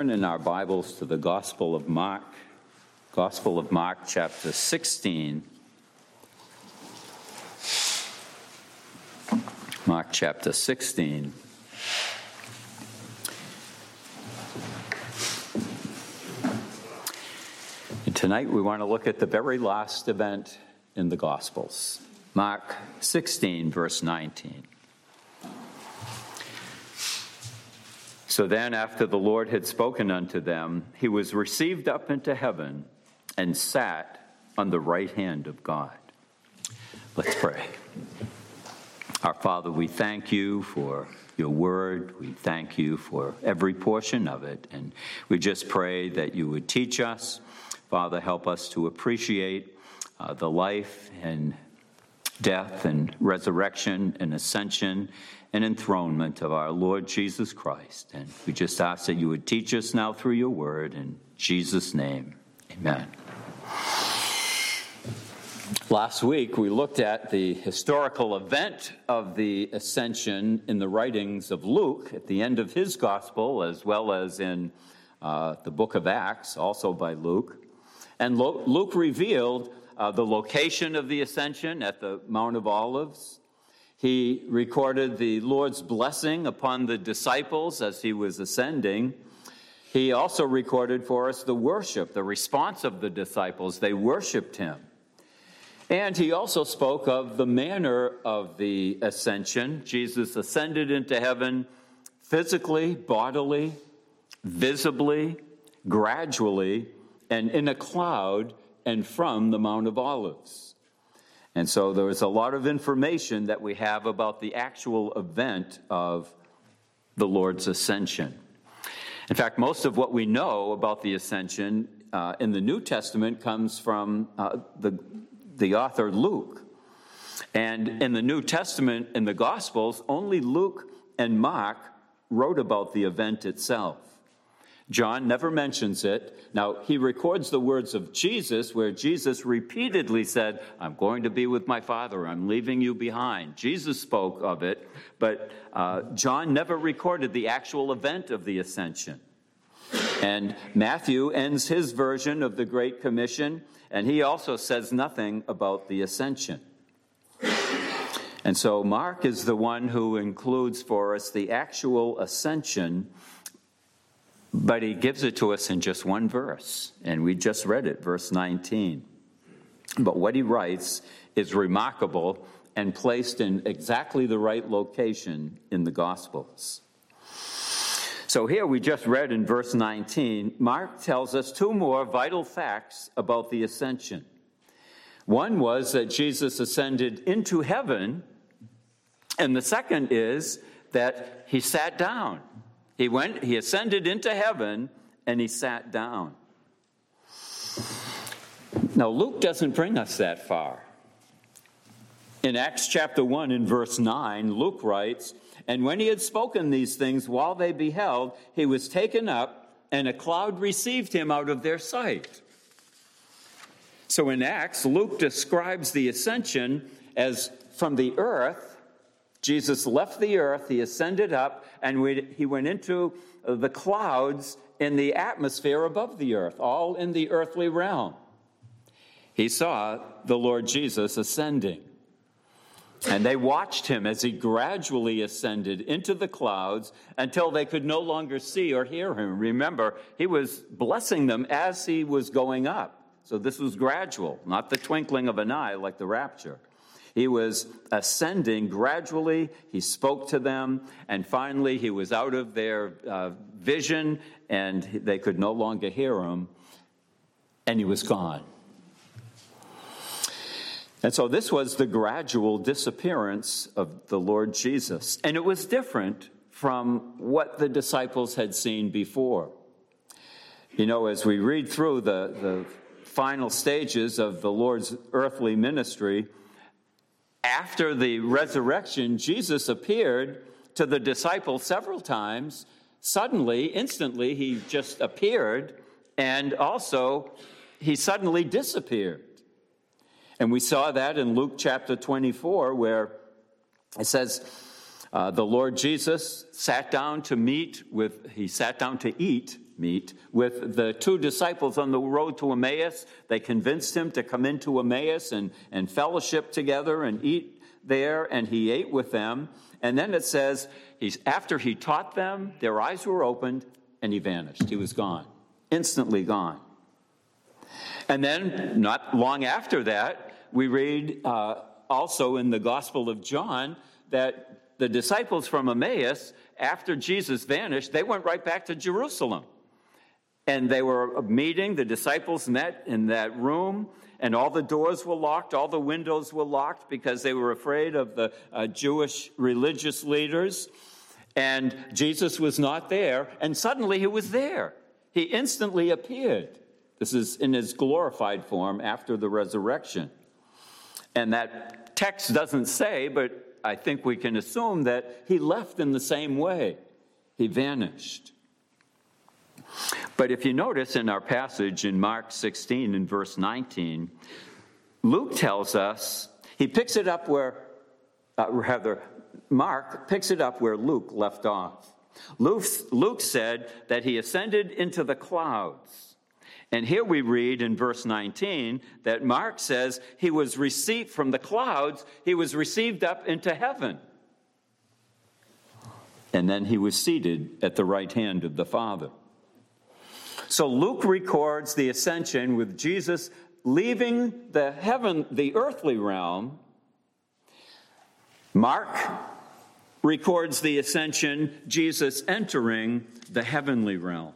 Turn in our Bibles to the Gospel of Mark, Gospel of Mark, chapter 16. Mark chapter 16. And tonight we want to look at the very last event in the Gospels. Mark 16, verse 19. So then, after the Lord had spoken unto them, he was received up into heaven and sat on the right hand of God. Let's pray. Our Father, we thank you for your word. We thank you for every portion of it. And we just pray that you would teach us. Father, help us to appreciate uh, the life and death and resurrection and ascension and enthronement of our Lord Jesus Christ. And we just ask that you would teach us now through your word. In Jesus' name, amen. Last week, we looked at the historical event of the ascension in the writings of Luke at the end of his gospel, as well as in uh, the book of Acts, also by Luke. And Luke revealed uh, the location of the ascension at the Mount of Olives. He recorded the Lord's blessing upon the disciples as he was ascending. He also recorded for us the worship, the response of the disciples. They worshiped him. And he also spoke of the manner of the ascension. Jesus ascended into heaven physically, bodily, visibly, gradually, and in a cloud and from the Mount of Olives. And so there is a lot of information that we have about the actual event of the Lord's ascension. In fact, most of what we know about the ascension uh, in the New Testament comes from uh, the the author Luke. And in the New Testament, in the Gospels, only Luke and Mark wrote about the event itself. John never mentions it. Now, he records the words of Jesus, where Jesus repeatedly said, I'm going to be with my Father, I'm leaving you behind. Jesus spoke of it, but uh, John never recorded the actual event of the ascension. And Matthew ends his version of the Great Commission and he also says nothing about the ascension. And so Mark is the one who includes for us the actual ascension, but he gives it to us in just one verse. And we just read it, verse 19. But what he writes is remarkable and placed in exactly the right location in the Gospels. So here we just read in verse 19, Mark tells us two more vital facts about the ascension. One was that Jesus ascended into heaven, and the second is that he sat down. He went, he ascended into heaven, and he sat down. Now, Luke doesn't bring us that far. In Acts chapter 1, in verse 9, Luke writes, and when he had spoken these things while they beheld, he was taken up, and a cloud received him out of their sight. So in Acts, Luke describes the ascension as from the earth. Jesus left the earth, he ascended up, and he went into the clouds in the atmosphere above the earth, all in the earthly realm. He saw the Lord Jesus ascending. And they watched him as he gradually ascended into the clouds until they could no longer see or hear him. Remember, he was blessing them as he was going up. So this was gradual, not the twinkling of an eye like the rapture. He was ascending gradually. He spoke to them, and finally, he was out of their uh, vision, and they could no longer hear him, and he was gone. And so this was the gradual disappearance of the Lord Jesus. And it was different from what the disciples had seen before. You know, as we read through the, the final stages of the Lord's earthly ministry, after the resurrection, Jesus appeared to the disciples several times. Suddenly, instantly, he just appeared, and also he suddenly disappeared. And we saw that in Luke chapter 24, where it says, uh, the Lord Jesus sat down to meet with, he sat down to eat, meet with the two disciples on the road to Emmaus. They convinced him to come into Emmaus and, and fellowship together and eat there, and he ate with them. And then it says, he's, after he taught them, their eyes were opened, and he vanished. He was gone, instantly gone. And then, not long after that, we read uh, also in the Gospel of John that the disciples from Emmaus, after Jesus vanished, they went right back to Jerusalem. And they were meeting, the disciples met in that room, and all the doors were locked, all the windows were locked because they were afraid of the uh, Jewish religious leaders. And Jesus was not there, and suddenly he was there. He instantly appeared. This is in his glorified form after the resurrection. And that text doesn't say, but I think we can assume that he left in the same way. He vanished. But if you notice in our passage in Mark 16 and verse 19, Luke tells us, he picks it up where, uh, rather, Mark picks it up where Luke left off. Luke, Luke said that he ascended into the clouds. And here we read in verse 19 that Mark says he was received from the clouds, he was received up into heaven. And then he was seated at the right hand of the Father. So Luke records the ascension with Jesus leaving the heaven, the earthly realm. Mark records the ascension, Jesus entering the heavenly realm.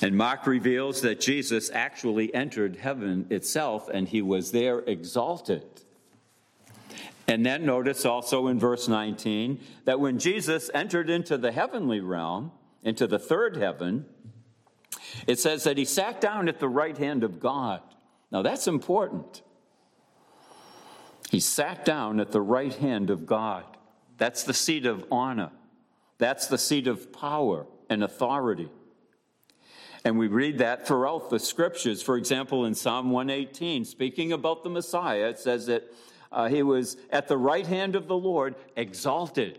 And Mark reveals that Jesus actually entered heaven itself and he was there exalted. And then notice also in verse 19 that when Jesus entered into the heavenly realm, into the third heaven, it says that he sat down at the right hand of God. Now that's important. He sat down at the right hand of God. That's the seat of honor, that's the seat of power and authority. And we read that throughout the scriptures. For example, in Psalm 118, speaking about the Messiah, it says that uh, he was at the right hand of the Lord, exalted.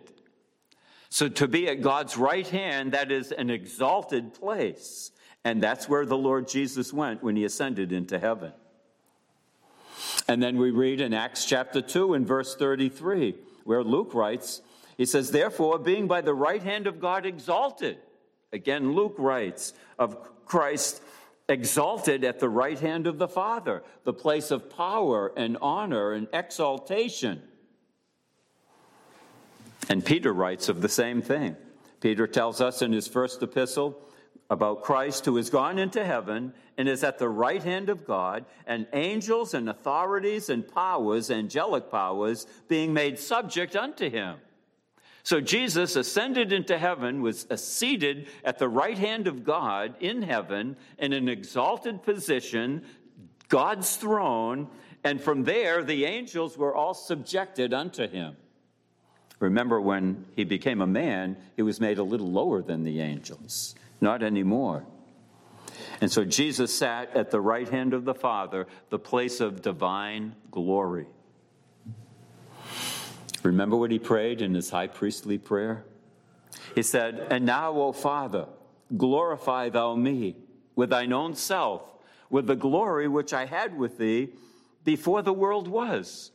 So to be at God's right hand, that is an exalted place. And that's where the Lord Jesus went when he ascended into heaven. And then we read in Acts chapter 2 and verse 33, where Luke writes, he says, Therefore, being by the right hand of God exalted, again, Luke writes, of Christ exalted at the right hand of the Father, the place of power and honor and exaltation. And Peter writes of the same thing. Peter tells us in his first epistle about Christ who has gone into heaven and is at the right hand of God, and angels and authorities and powers, angelic powers, being made subject unto him. So Jesus ascended into heaven, was uh, seated at the right hand of God in heaven in an exalted position, God's throne, and from there the angels were all subjected unto him. Remember, when he became a man, he was made a little lower than the angels. Not anymore. And so Jesus sat at the right hand of the Father, the place of divine glory. Remember what he prayed in his high priestly prayer? He said, And now, O Father, glorify thou me with thine own self, with the glory which I had with thee before the world was.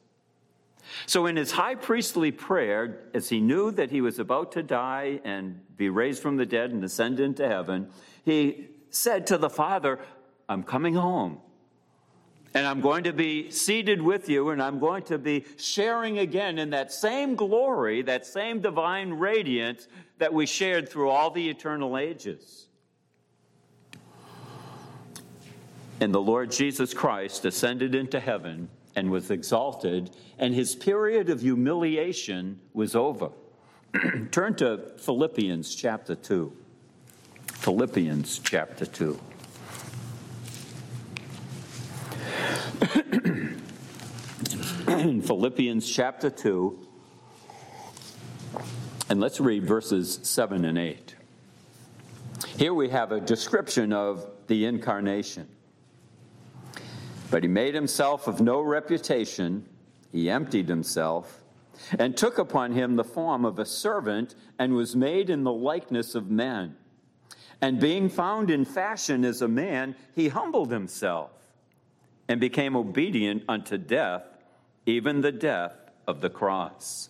So, in his high priestly prayer, as he knew that he was about to die and be raised from the dead and ascend into heaven, he said to the Father, I'm coming home. And I'm going to be seated with you, and I'm going to be sharing again in that same glory, that same divine radiance that we shared through all the eternal ages. And the Lord Jesus Christ ascended into heaven and was exalted, and his period of humiliation was over. Turn to Philippians chapter 2. Philippians chapter 2. in Philippians chapter 2, and let's read verses 7 and 8. Here we have a description of the incarnation. But he made himself of no reputation, he emptied himself, and took upon him the form of a servant, and was made in the likeness of men. And being found in fashion as a man, he humbled himself and became obedient unto death, even the death of the cross.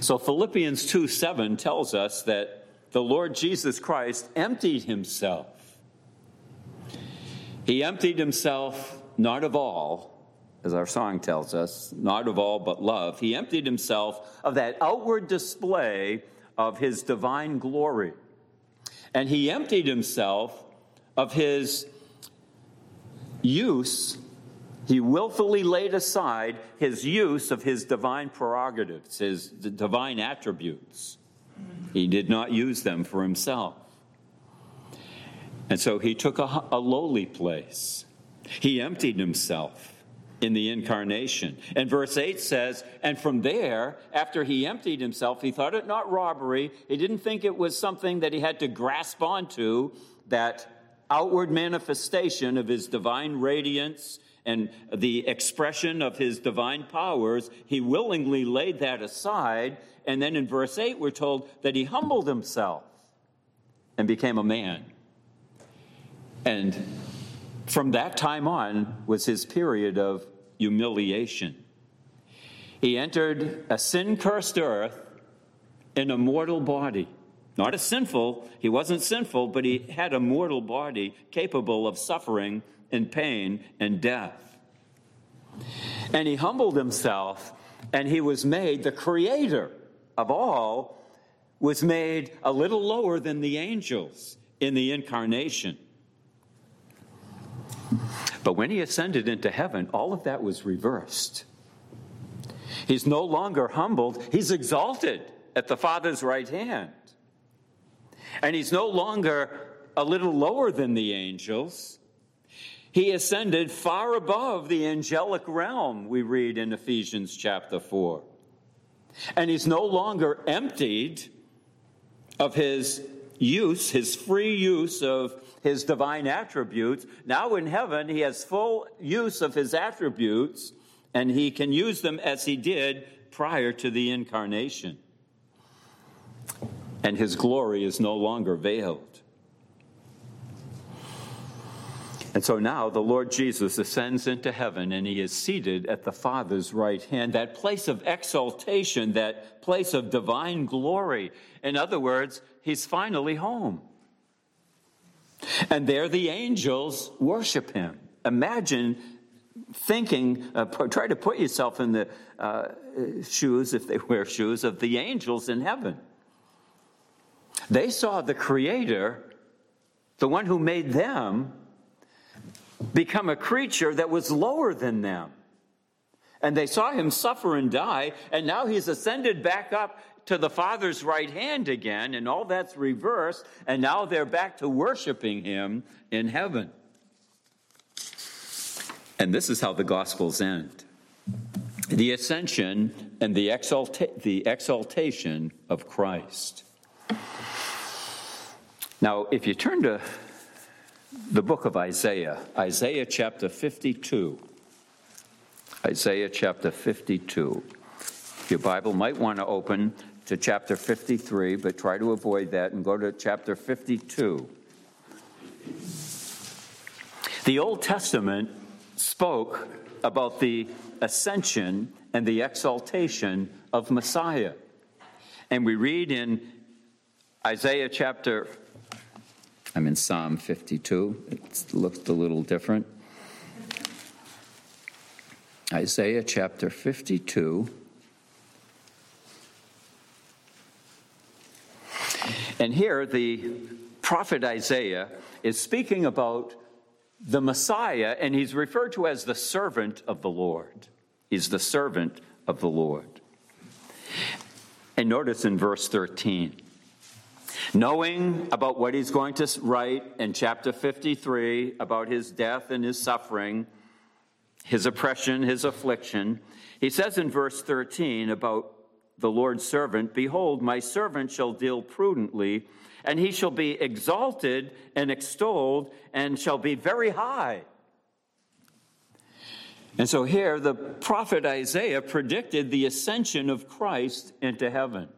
So Philippians 2 7 tells us that the Lord Jesus Christ emptied himself. He emptied himself not of all, as our song tells us, not of all but love. He emptied himself of that outward display of his divine glory and he emptied himself of his use, he willfully laid aside his use of his divine prerogatives, his divine attributes. He did not use them for himself. And so he took a, a lowly place. He emptied himself in the incarnation. And verse 8 says, And from there, after he emptied himself, he thought it not robbery. He didn't think it was something that he had to grasp onto, that outward manifestation of his divine radiance and the expression of his divine powers. He willingly laid that aside. And then in verse 8, we're told that he humbled himself and became a man. And from that time on was his period of humiliation. He entered a sin cursed earth in a mortal body. Not a sinful, he wasn't sinful, but he had a mortal body capable of suffering and pain and death. And he humbled himself, and he was made the creator of all, was made a little lower than the angels in the incarnation. But when he ascended into heaven, all of that was reversed. He's no longer humbled, he's exalted at the Father's right hand. And he's no longer a little lower than the angels. He ascended far above the angelic realm, we read in Ephesians chapter 4. And he's no longer emptied of his use, his free use of his divine attributes. Now in heaven, he has full use of his attributes, and he can use them as he did prior to the incarnation. And his glory is no longer veiled. And so now the Lord Jesus ascends into heaven and he is seated at the Father's right hand, that place of exaltation, that place of divine glory. In other words, he's finally home. And there the angels worship him. Imagine thinking, uh, try to put yourself in the uh, shoes, if they wear shoes, of the angels in heaven. They saw the Creator, the one who made them, become a creature that was lower than them. And they saw him suffer and die, and now he's ascended back up to the Father's right hand again, and all that's reversed, and now they're back to worshiping Him in heaven. And this is how the Gospels end the ascension and the, exalta- the exaltation of Christ. Now, if you turn to the book of Isaiah, Isaiah chapter 52, Isaiah chapter 52. Your Bible might want to open to chapter 53, but try to avoid that and go to chapter 52. The Old Testament spoke about the ascension and the exaltation of Messiah. And we read in Isaiah chapter, I'm in Psalm 52, it looks a little different. Isaiah chapter 52. And here, the prophet Isaiah is speaking about the Messiah, and he's referred to as the servant of the Lord. He's the servant of the Lord. And notice in verse 13, knowing about what he's going to write in chapter 53 about his death and his suffering, his oppression, his affliction, he says in verse 13 about the Lord's servant, Behold, my servant shall deal prudently, and he shall be exalted and extolled, and shall be very high. And so here, the prophet Isaiah predicted the ascension of Christ into heaven.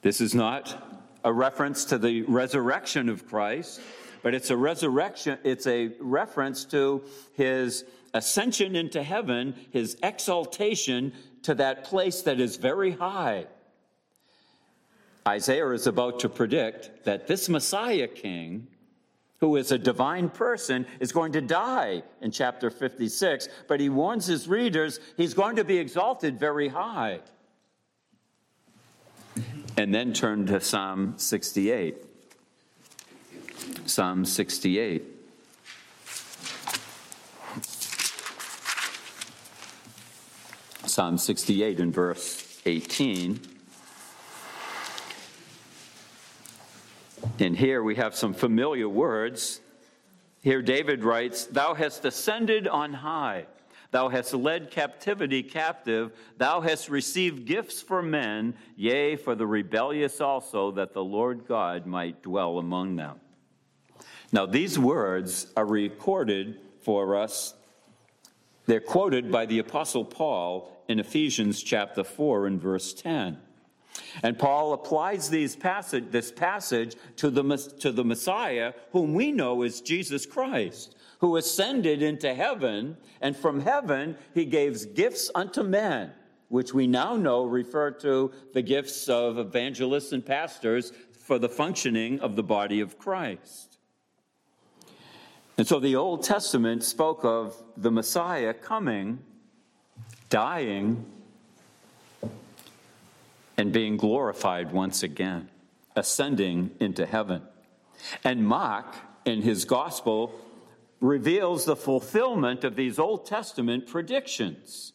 This is not a reference to the resurrection of Christ, but it's a resurrection, it's a reference to his ascension into heaven, his exaltation to that place that is very high. Isaiah is about to predict that this Messiah king, who is a divine person, is going to die in chapter 56, but he warns his readers he's going to be exalted very high. And then turn to Psalm 68. Psalm 68. Psalm 68 in verse 18. And here we have some familiar words. Here David writes, Thou hast ascended on high. Thou hast led captivity captive. Thou hast received gifts for men, yea, for the rebellious also, that the Lord God might dwell among them. Now, these words are recorded for us. They're quoted by the Apostle Paul in Ephesians chapter 4 and verse 10. And Paul applies these passage, this passage to the, to the Messiah, whom we know is Jesus Christ, who ascended into heaven, and from heaven he gave gifts unto men, which we now know refer to the gifts of evangelists and pastors for the functioning of the body of Christ. And so the Old Testament spoke of the Messiah coming, dying, and being glorified once again, ascending into heaven. And Mark, in his gospel, reveals the fulfillment of these Old Testament predictions.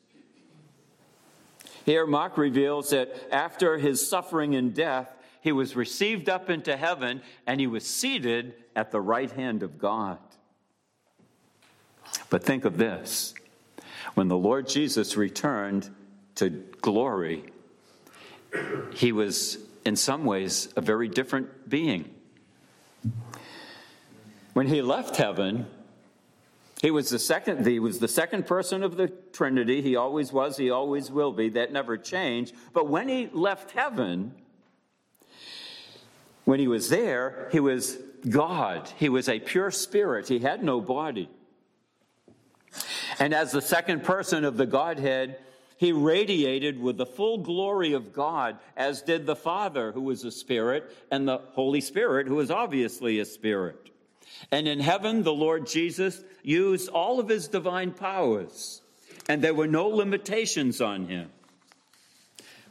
Here, Mark reveals that after his suffering and death, he was received up into heaven and he was seated at the right hand of God. But think of this when the Lord Jesus returned to glory, he was in some ways a very different being. When he left heaven, he was the second he was the second person of the Trinity. He always was, he always will be. That never changed. But when he left heaven, when he was there, he was God. He was a pure spirit. He had no body. And as the second person of the Godhead, he radiated with the full glory of God, as did the Father, who was a spirit, and the Holy Spirit, who is obviously a spirit. And in heaven, the Lord Jesus used all of his divine powers, and there were no limitations on him.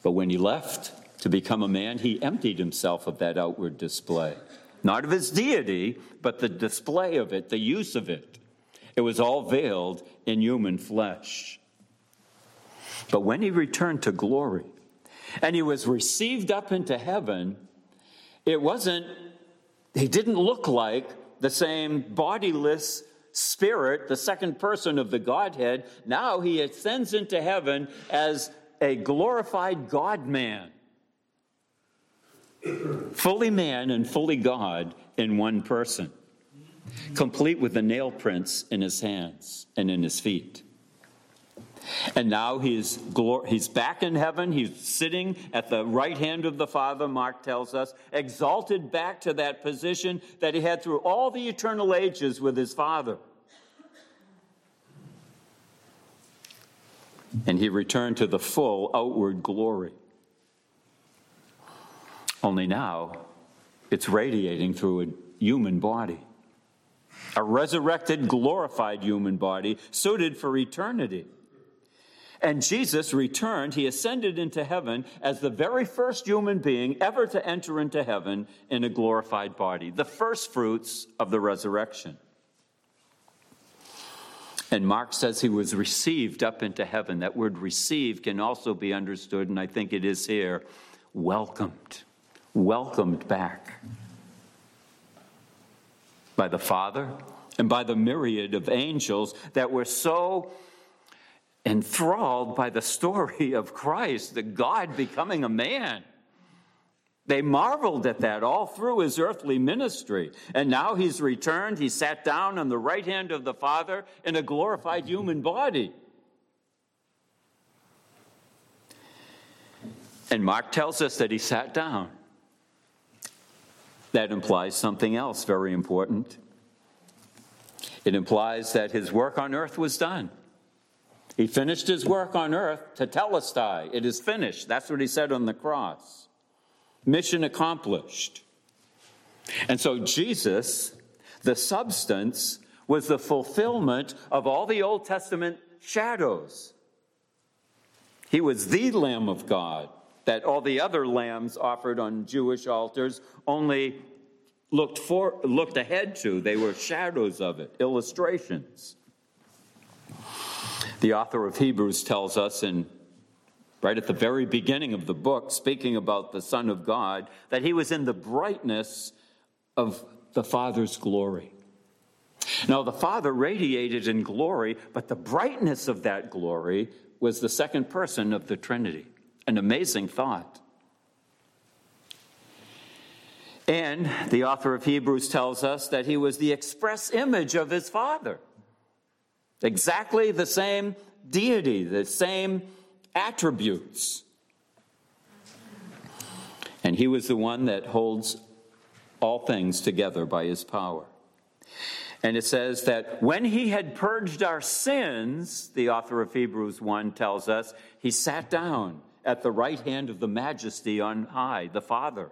But when he left to become a man, he emptied himself of that outward display. Not of his deity, but the display of it, the use of it. It was all veiled in human flesh. But when he returned to glory and he was received up into heaven, it wasn't, he didn't look like the same bodiless spirit, the second person of the Godhead. Now he ascends into heaven as a glorified God man, fully man and fully God in one person, complete with the nail prints in his hands and in his feet. And now he's, he's back in heaven. He's sitting at the right hand of the Father, Mark tells us, exalted back to that position that he had through all the eternal ages with his Father. And he returned to the full outward glory. Only now, it's radiating through a human body, a resurrected, glorified human body suited for eternity. And Jesus returned, he ascended into heaven as the very first human being ever to enter into heaven in a glorified body, the first fruits of the resurrection. And Mark says he was received up into heaven. That word receive can also be understood, and I think it is here welcomed, welcomed back by the Father and by the myriad of angels that were so enthralled by the story of Christ, the God becoming a man. They marveled at that all through his earthly ministry. And now he's returned. He sat down on the right hand of the Father in a glorified human body. And Mark tells us that he sat down. That implies something else very important. It implies that his work on earth was done. He finished his work on earth tetelestai. It is finished. That's what he said on the cross. Mission accomplished. And so Jesus, the substance, was the fulfillment of all the Old Testament shadows. He was the Lamb of God that all the other lambs offered on Jewish altars only looked for looked ahead to. They were shadows of it, illustrations. The author of Hebrews tells us in right at the very beginning of the book, speaking about the Son of God, that he was in the brightness of the Father's glory. Now, the Father radiated in glory, but the brightness of that glory was the second person of the Trinity. An amazing thought. And the author of Hebrews tells us that he was the express image of his Father. Exactly the same deity, the same attributes. And he was the one that holds all things together by his power. And it says that when he had purged our sins, the author of Hebrews 1 tells us, he sat down at the right hand of the majesty on high, the Father.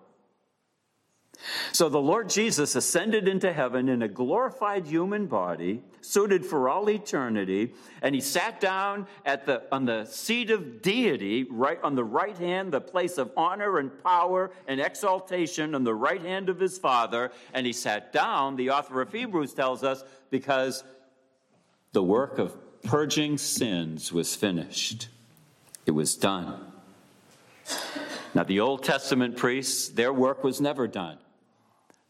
So the Lord Jesus ascended into heaven in a glorified human body, suited for all eternity, and he sat down at the, on the seat of deity, right on the right hand, the place of honor and power and exaltation on the right hand of his Father. And he sat down, the author of Hebrews tells us, because the work of purging sins was finished. It was done. Now, the Old Testament priests, their work was never done.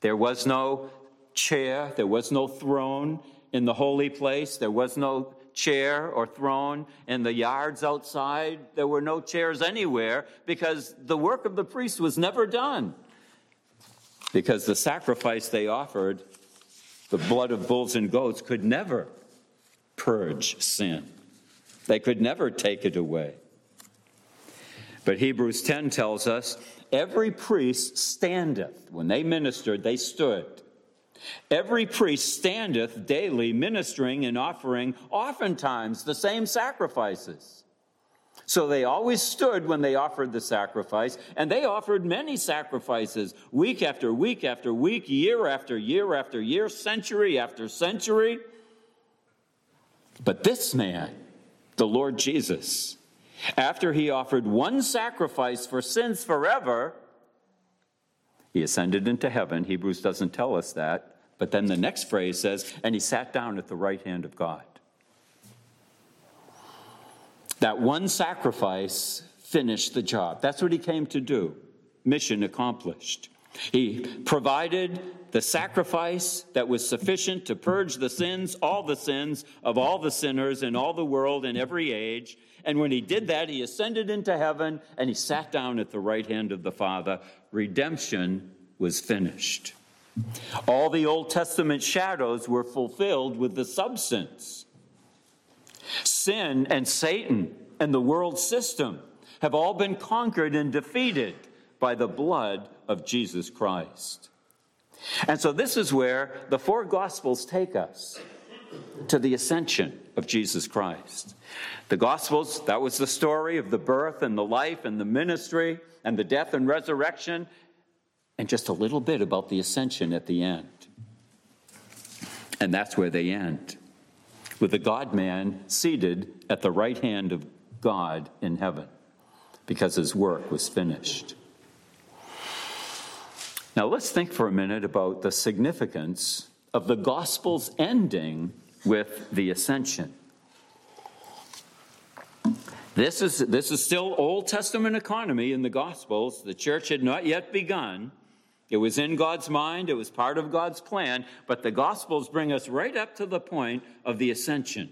There was no chair, there was no throne in the holy place, there was no chair or throne in the yards outside. There were no chairs anywhere because the work of the priest was never done. Because the sacrifice they offered, the blood of bulls and goats, could never purge sin. They could never take it away. But Hebrews 10 tells us Every priest standeth. When they ministered, they stood. Every priest standeth daily ministering and offering oftentimes the same sacrifices. So they always stood when they offered the sacrifice, and they offered many sacrifices week after week after week, year after year after year, century after century. But this man, the Lord Jesus, after he offered one sacrifice for sins forever, he ascended into heaven. Hebrews doesn't tell us that. But then the next phrase says, and he sat down at the right hand of God. That one sacrifice finished the job. That's what he came to do. Mission accomplished. He provided the sacrifice that was sufficient to purge the sins, all the sins of all the sinners in all the world in every age. And when he did that, he ascended into heaven and he sat down at the right hand of the Father. Redemption was finished. All the Old Testament shadows were fulfilled with the substance. Sin and Satan and the world system have all been conquered and defeated by the blood of Jesus Christ. And so, this is where the four Gospels take us to the ascension of Jesus Christ. The Gospels, that was the story of the birth and the life and the ministry and the death and resurrection, and just a little bit about the ascension at the end. And that's where they end, with the God man seated at the right hand of God in heaven, because his work was finished. Now, let's think for a minute about the significance of the Gospel's ending with the ascension. This is, this is still Old Testament economy in the Gospels. The church had not yet begun. It was in God's mind, it was part of God's plan, but the Gospels bring us right up to the point of the ascension.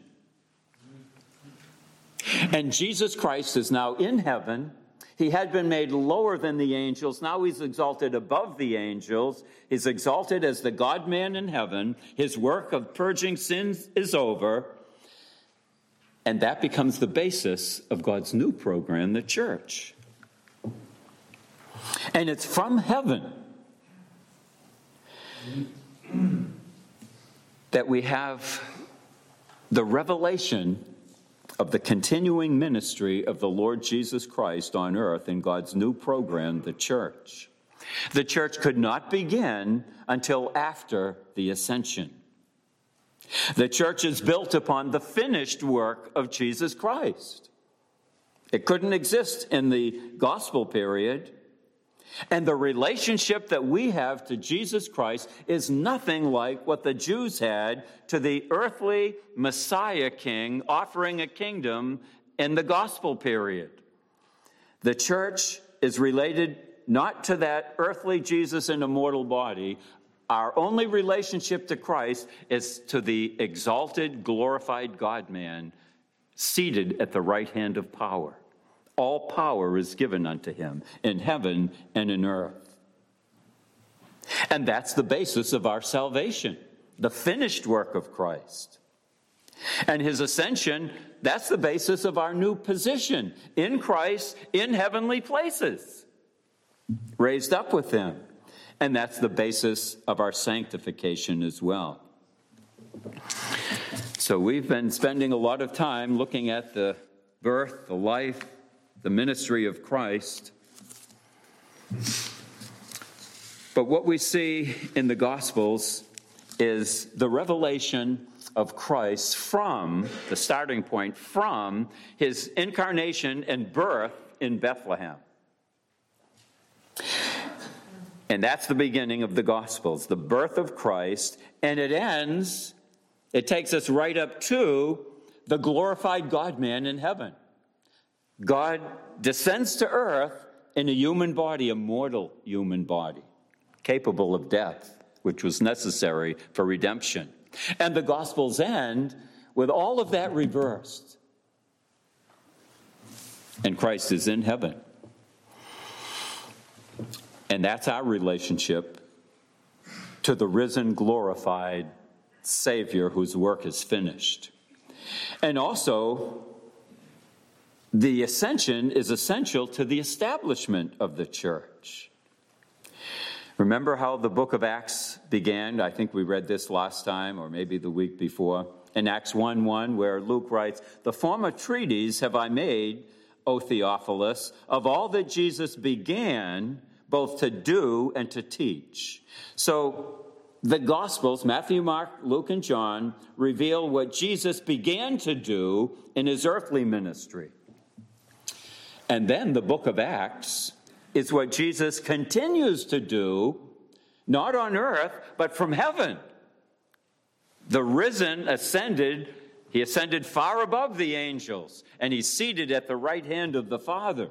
And Jesus Christ is now in heaven. He had been made lower than the angels. Now he's exalted above the angels. He's exalted as the God man in heaven. His work of purging sins is over. And that becomes the basis of God's new program, the church. And it's from heaven that we have the revelation of the continuing ministry of the Lord Jesus Christ on earth in God's new program, the church. The church could not begin until after the ascension. The church is built upon the finished work of Jesus Christ. It couldn't exist in the gospel period. And the relationship that we have to Jesus Christ is nothing like what the Jews had to the earthly Messiah king offering a kingdom in the gospel period. The church is related not to that earthly Jesus in a mortal body. Our only relationship to Christ is to the exalted, glorified God man seated at the right hand of power. All power is given unto him in heaven and in earth. And that's the basis of our salvation, the finished work of Christ. And his ascension, that's the basis of our new position in Christ in heavenly places, raised up with him. And that's the basis of our sanctification as well. So we've been spending a lot of time looking at the birth, the life, the ministry of Christ. But what we see in the Gospels is the revelation of Christ from the starting point, from his incarnation and birth in Bethlehem. And that's the beginning of the Gospels, the birth of Christ. And it ends, it takes us right up to the glorified God man in heaven. God descends to earth in a human body, a mortal human body, capable of death, which was necessary for redemption. And the Gospels end with all of that reversed. And Christ is in heaven. And that's our relationship to the risen, glorified Savior whose work is finished. And also, the ascension is essential to the establishment of the church. Remember how the book of Acts began? I think we read this last time, or maybe the week before. In Acts 1 1, where Luke writes, The former treaties have I made, O Theophilus, of all that Jesus began both to do and to teach. So the Gospels, Matthew, Mark, Luke, and John, reveal what Jesus began to do in his earthly ministry. And then the book of Acts is what Jesus continues to do, not on earth, but from heaven. The risen ascended, he ascended far above the angels, and he's seated at the right hand of the Father.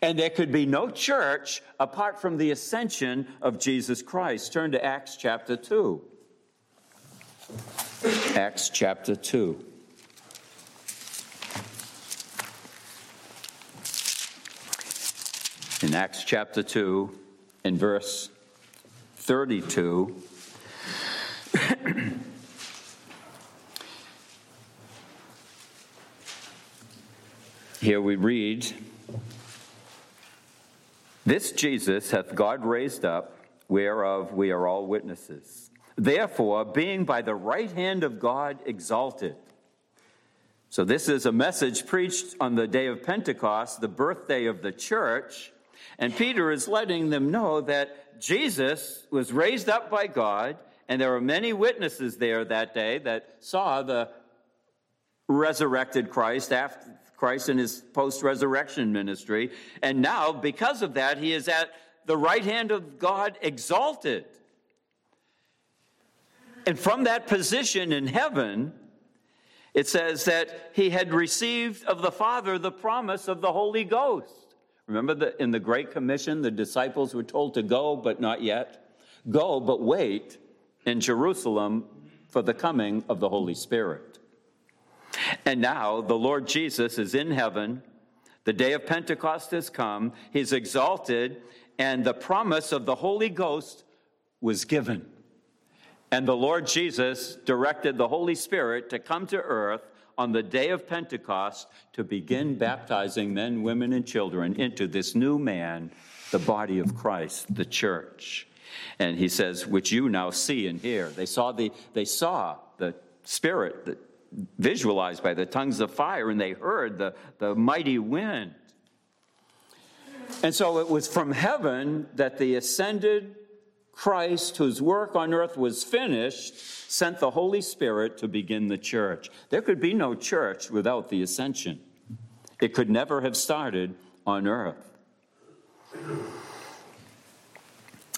And there could be no church apart from the ascension of Jesus Christ. Turn to Acts chapter 2. Acts chapter 2. Acts chapter 2, in verse 32. Here we read, This Jesus hath God raised up, whereof we are all witnesses. Therefore, being by the right hand of God exalted, so, this is a message preached on the day of Pentecost, the birthday of the church, and Peter is letting them know that Jesus was raised up by God, and there were many witnesses there that day that saw the resurrected Christ after Christ in his post resurrection ministry. And now, because of that, he is at the right hand of God exalted. And from that position in heaven, it says that he had received of the Father the promise of the Holy Ghost. Remember that in the Great Commission, the disciples were told to go, but not yet. Go, but wait in Jerusalem for the coming of the Holy Spirit. And now the Lord Jesus is in heaven. The day of Pentecost has come. He's exalted, and the promise of the Holy Ghost was given. And the Lord Jesus directed the Holy Spirit to come to earth on the day of Pentecost to begin baptizing men, women, and children into this new man, the body of Christ, the church. And he says, which you now see and hear. They saw the, they saw the Spirit that visualized by the tongues of fire, and they heard the, the mighty wind. And so it was from heaven that the ascended Christ, whose work on earth was finished, sent the Holy Spirit to begin the church. There could be no church without the ascension, it could never have started on earth.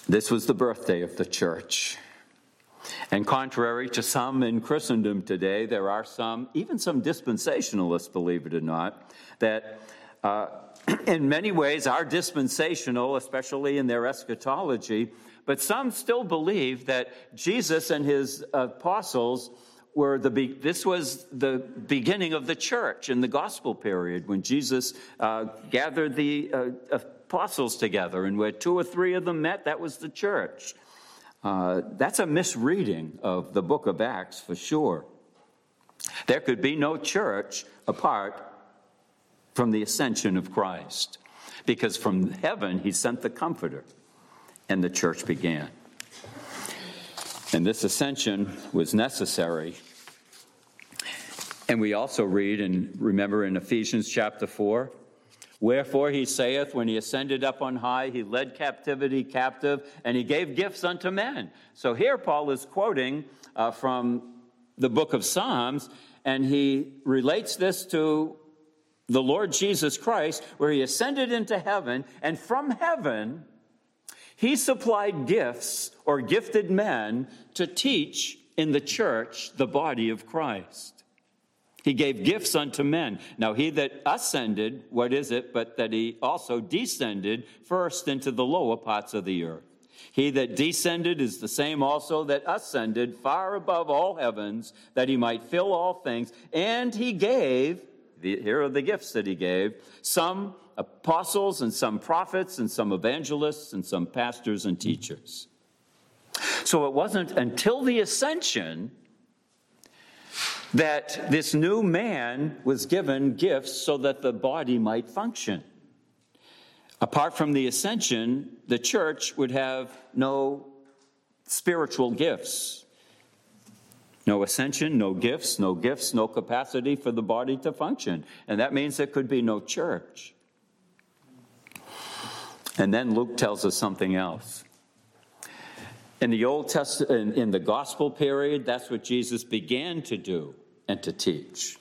This was the birthday of the church. And contrary to some in Christendom today, there are some, even some dispensationalists, believe it or not, that uh, in many ways are dispensational, especially in their eschatology, but some still believe that Jesus and his apostles were the be- this was the beginning of the church in the gospel period when Jesus uh, gathered the uh, apostles together, and where two or three of them met, that was the church. Uh, that's a misreading of the book of Acts for sure. There could be no church apart from the ascension of Christ, because from heaven he sent the Comforter, and the church began. And this ascension was necessary. And we also read and remember in Ephesians chapter 4 Wherefore he saith, when he ascended up on high, he led captivity captive, and he gave gifts unto men. So here Paul is quoting uh, from the book of Psalms, and he relates this to the Lord Jesus Christ, where he ascended into heaven, and from heaven, he supplied gifts or gifted men to teach in the church the body of Christ. He gave gifts unto men. Now, he that ascended, what is it but that he also descended first into the lower parts of the earth? He that descended is the same also that ascended far above all heavens, that he might fill all things. And he gave, here are the gifts that he gave, some apostles and some prophets and some evangelists and some pastors and teachers. So it wasn't until the ascension that this new man was given gifts so that the body might function. Apart from the ascension, the church would have no spiritual gifts. No ascension, no gifts, no gifts, no capacity for the body to function. And that means there could be no church. And then Luke tells us something else. In the Old Testament, in, the gospel period, that's what Jesus began to do and to teach.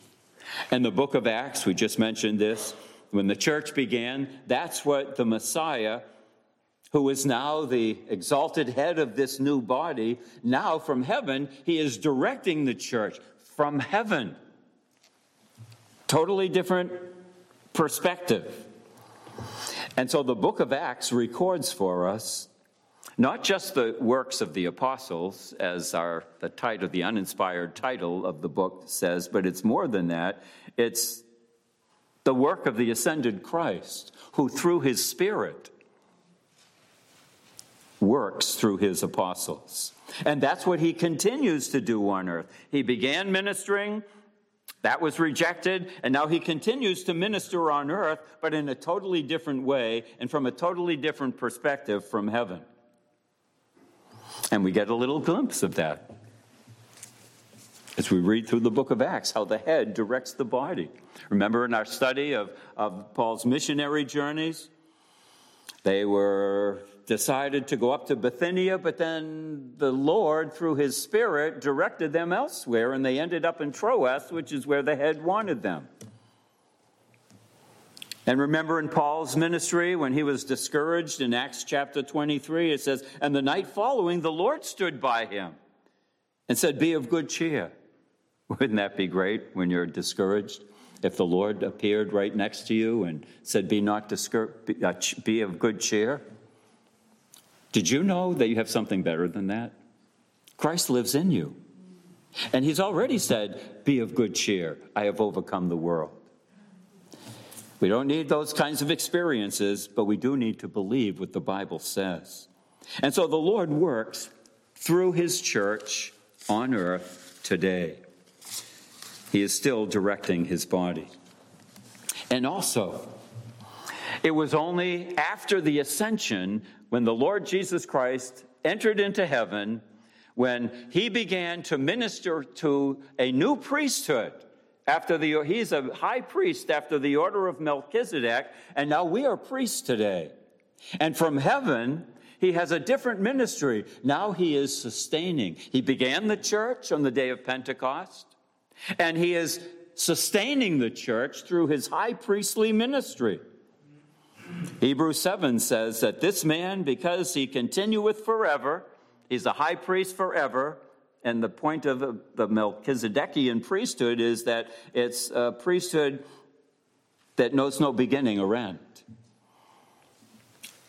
And the book of Acts, we just mentioned this, when the church began, that's what the Messiah, who is now the exalted head of this new body, now from heaven, he is directing the church from heaven. Totally different perspective. And so the book of Acts records for us not just the works of the apostles, as our, the title, the uninspired title of the book says, but it's more than that. It's the work of the ascended Christ, who through his Spirit works through his apostles. And that's what he continues to do on earth. He began ministering, that was rejected, and now he continues to minister on earth, but in a totally different way and from a totally different perspective from heaven. And we get a little glimpse of that as we read through the book of Acts, how the head directs the body. Remember in our study of, of Paul's missionary journeys? They were decided to go up to Bithynia, but then the Lord, through his Spirit, directed them elsewhere, and they ended up in Troas, which is where the head wanted them. And remember in Paul's ministry, when he was discouraged in Acts chapter 23, it says, And the night following, the Lord stood by him and said, Be of good cheer. Wouldn't that be great when you're discouraged? If the Lord appeared right next to you and said, Be not discouraged, uh, be of good cheer. Did you know that you have something better than that? Christ lives in you. And he's already said, Be of good cheer. I have overcome the world. We don't need those kinds of experiences, but we do need to believe what the Bible says. And so the Lord works through his church on earth today. He is still directing his body. And also, it was only after the ascension when the Lord Jesus Christ entered into heaven when he began to minister to a new priesthood after the he's a high priest after the order of Melchizedek and now we are priests today. And from heaven he has a different ministry. Now he is sustaining. He began the church on the day of Pentecost and he is sustaining the church through his high priestly ministry. Hebrews 7 says that this man, because he continueth forever, he's a high priest forever, and the point of the Melchizedekian priesthood is that it's a priesthood that knows no beginning or end.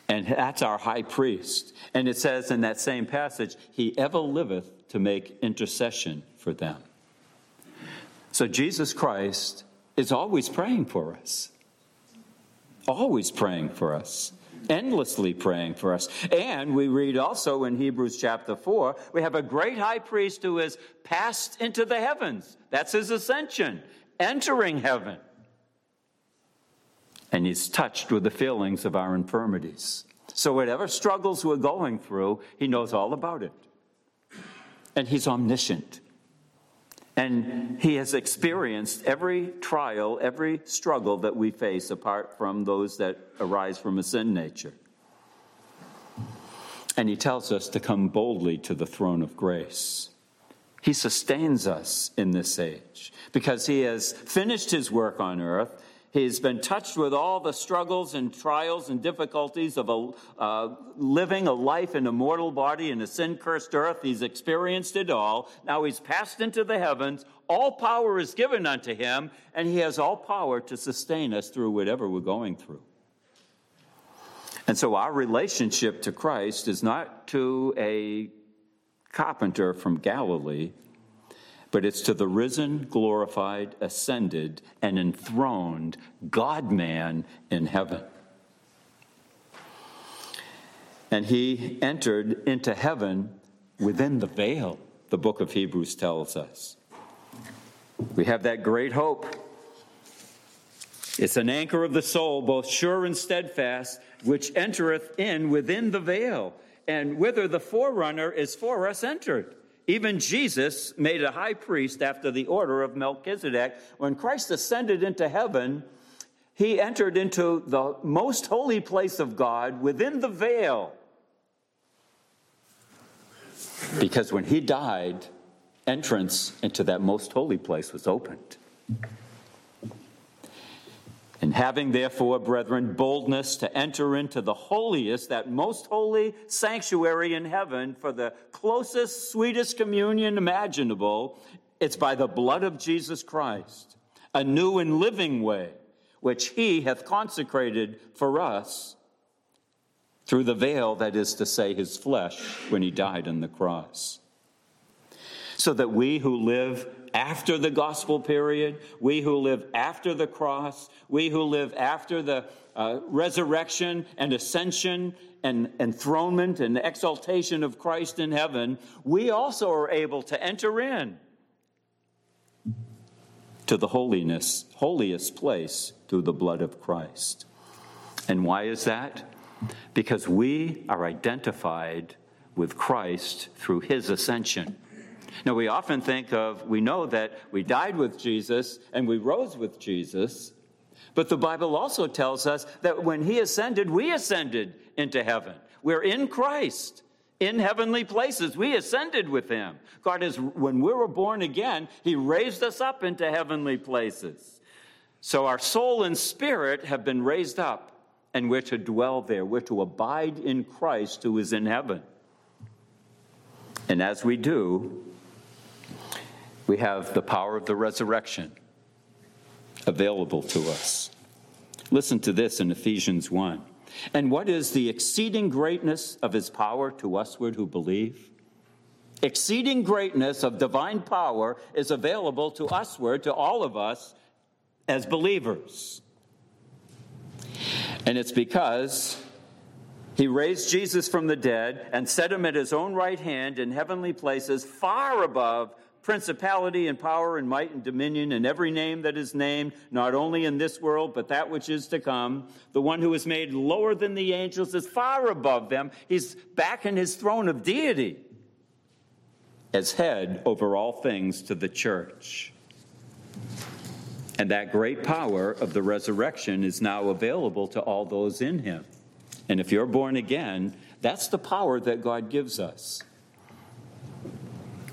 And that's our high priest. And it says in that same passage, he ever liveth to make intercession for them. So Jesus Christ is always praying for us, always praying for us, endlessly praying for us. And we read also in Hebrews chapter 4, we have a great high priest who has passed into the heavens. That's his ascension, entering heaven. And he's touched with the feelings of our infirmities. So, whatever struggles we're going through, he knows all about it. And he's omniscient. And he has experienced every trial, every struggle that we face, apart from those that arise from a sin nature. And he tells us to come boldly to the throne of grace. He sustains us in this age because he has finished his work on earth He's been touched with all the struggles and trials and difficulties of a, uh, living a life in a mortal body in a sin cursed earth. He's experienced it all. Now he's passed into the heavens. All power is given unto him, and he has all power to sustain us through whatever we're going through. And so our relationship to Christ is not to a carpenter from Galilee but it's to the risen, glorified, ascended, and enthroned God man in heaven. And he entered into heaven within the veil, the book of Hebrews tells us. We have that great hope. It's an anchor of the soul, both sure and steadfast, which entereth in within the veil, and whither the forerunner is for us entered. Even Jesus made a high priest after the order of Melchizedek. When Christ ascended into heaven, he entered into the most holy place of God within the veil. Because when he died, entrance into that most holy place was opened. And having, therefore, brethren, boldness to enter into the holiest, that most holy sanctuary in heaven for the closest, sweetest communion imaginable, it's by the blood of Jesus Christ, a new and living way, which he hath consecrated for us through the veil, that is to say, his flesh, when he died on the cross. So that we who live after the gospel period, we who live after the cross, we who live after the uh, resurrection and ascension and enthronement and exaltation of Christ in heaven, we also are able to enter in to the holiness, holiest place through the blood of Christ. And why is that? Because we are identified with Christ through his ascension. Now, we often think of, we know that we died with Jesus and we rose with Jesus, but the Bible also tells us that when he ascended, we ascended into heaven. We're in Christ, in heavenly places. We ascended with him. God is, when we were born again, he raised us up into heavenly places. So our soul and spirit have been raised up, and we're to dwell there. We're to abide in Christ who is in heaven. And as we do, we have the power of the resurrection available to us. Listen to this in Ephesians 1. And what is the exceeding greatness of his power to usward who believe? Exceeding greatness of divine power is available to usward, to all of us as believers. And it's because he raised Jesus from the dead and set him at his own right hand in heavenly places, far above principality and power and might and dominion and every name that is named, not only in this world, but that which is to come. The one who is made lower than the angels is far above them. He's back in his throne of deity as head over all things to the church. And that great power of the resurrection is now available to all those in him. And if you're born again, that's the power that God gives us.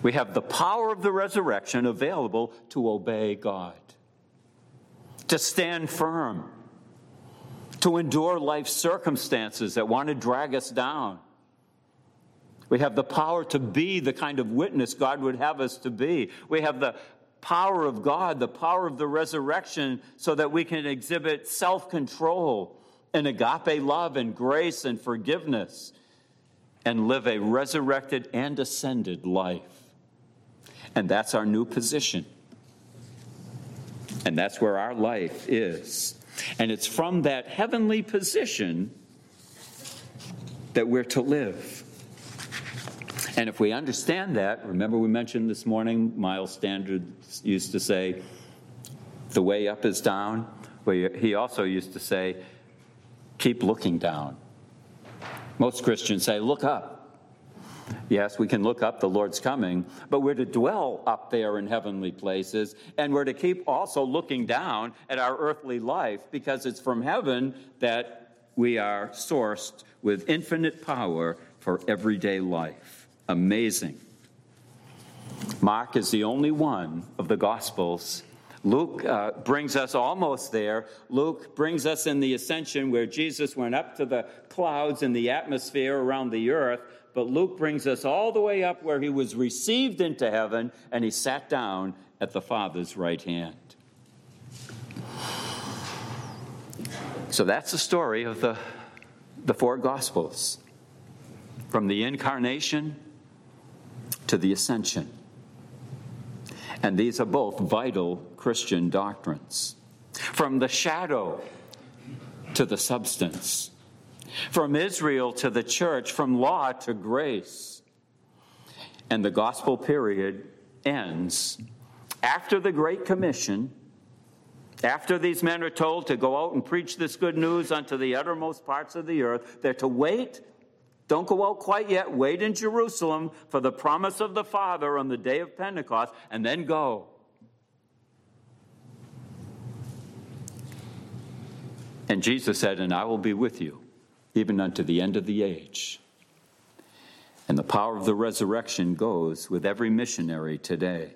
We have the power of the resurrection available to obey God, to stand firm, to endure life's circumstances that want to drag us down. We have the power to be the kind of witness God would have us to be. We have the power of God, the power of the resurrection, so that we can exhibit self control and agape love and grace and forgiveness and live a resurrected and ascended life. And that's our new position. And that's where our life is. And it's from that heavenly position that we're to live. And if we understand that, remember we mentioned this morning, Miles Stanford used to say, the way up is down. He also used to say, keep looking down. Most Christians say, look up. Yes, we can look up, the Lord's coming, but we're to dwell up there in heavenly places, and we're to keep also looking down at our earthly life because it's from heaven that we are sourced with infinite power for everyday life. Amazing. Mark is the only one of the Gospels. Luke uh, brings us almost there. Luke brings us in the ascension where Jesus went up to the clouds in the atmosphere around the earth but Luke brings us all the way up where he was received into heaven and he sat down at the Father's right hand. So that's the story of the, the four Gospels from the incarnation to the ascension. And these are both vital Christian doctrines. From the shadow to the substance from Israel to the church, from law to grace. And the gospel period ends after the Great Commission. After these men are told to go out and preach this good news unto the uttermost parts of the earth, they're to wait. Don't go out quite yet. Wait in Jerusalem for the promise of the Father on the day of Pentecost, and then go. And Jesus said, And I will be with you even unto the end of the age. And the power of the resurrection goes with every missionary today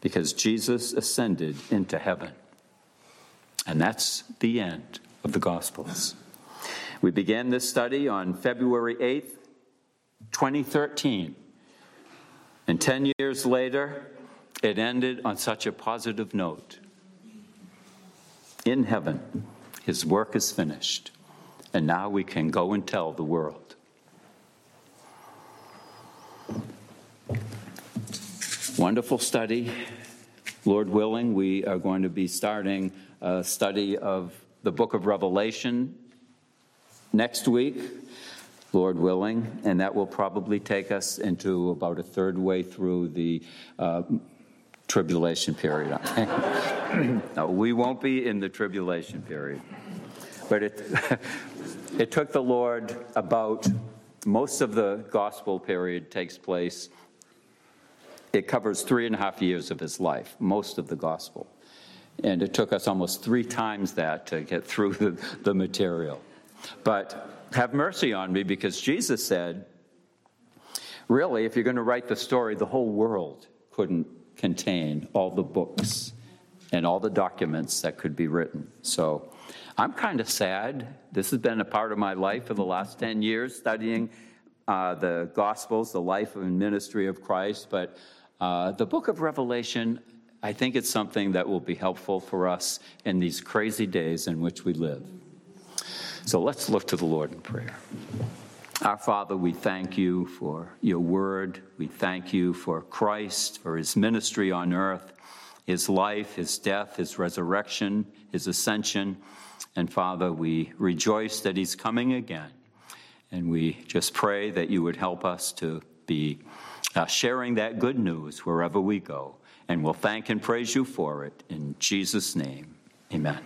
because Jesus ascended into heaven. And that's the end of the Gospels. We began this study on February 8th, 2013. And 10 years later, it ended on such a positive note. In heaven, his work is finished and now we can go and tell the world. Wonderful study. Lord willing, we are going to be starting a study of the book of Revelation next week, Lord willing, and that will probably take us into about a third way through the uh, tribulation period. no, we won't be in the tribulation period. But it, it took the Lord about most of the gospel period takes place. It covers three and a half years of his life, most of the gospel. And it took us almost three times that to get through the, the material. But have mercy on me because Jesus said, really, if you're going to write the story, the whole world couldn't contain all the books and all the documents that could be written. So I'm kind of sad. This has been a part of my life for the last 10 years, studying uh, the Gospels, the life and ministry of Christ. But uh, the book of Revelation, I think it's something that will be helpful for us in these crazy days in which we live. So let's look to the Lord in prayer. Our Father, we thank you for your word. We thank you for Christ, for his ministry on earth, his life, his death, his resurrection, his ascension. And Father, we rejoice that He's coming again. And we just pray that you would help us to be uh, sharing that good news wherever we go. And we'll thank and praise you for it. In Jesus' name, amen.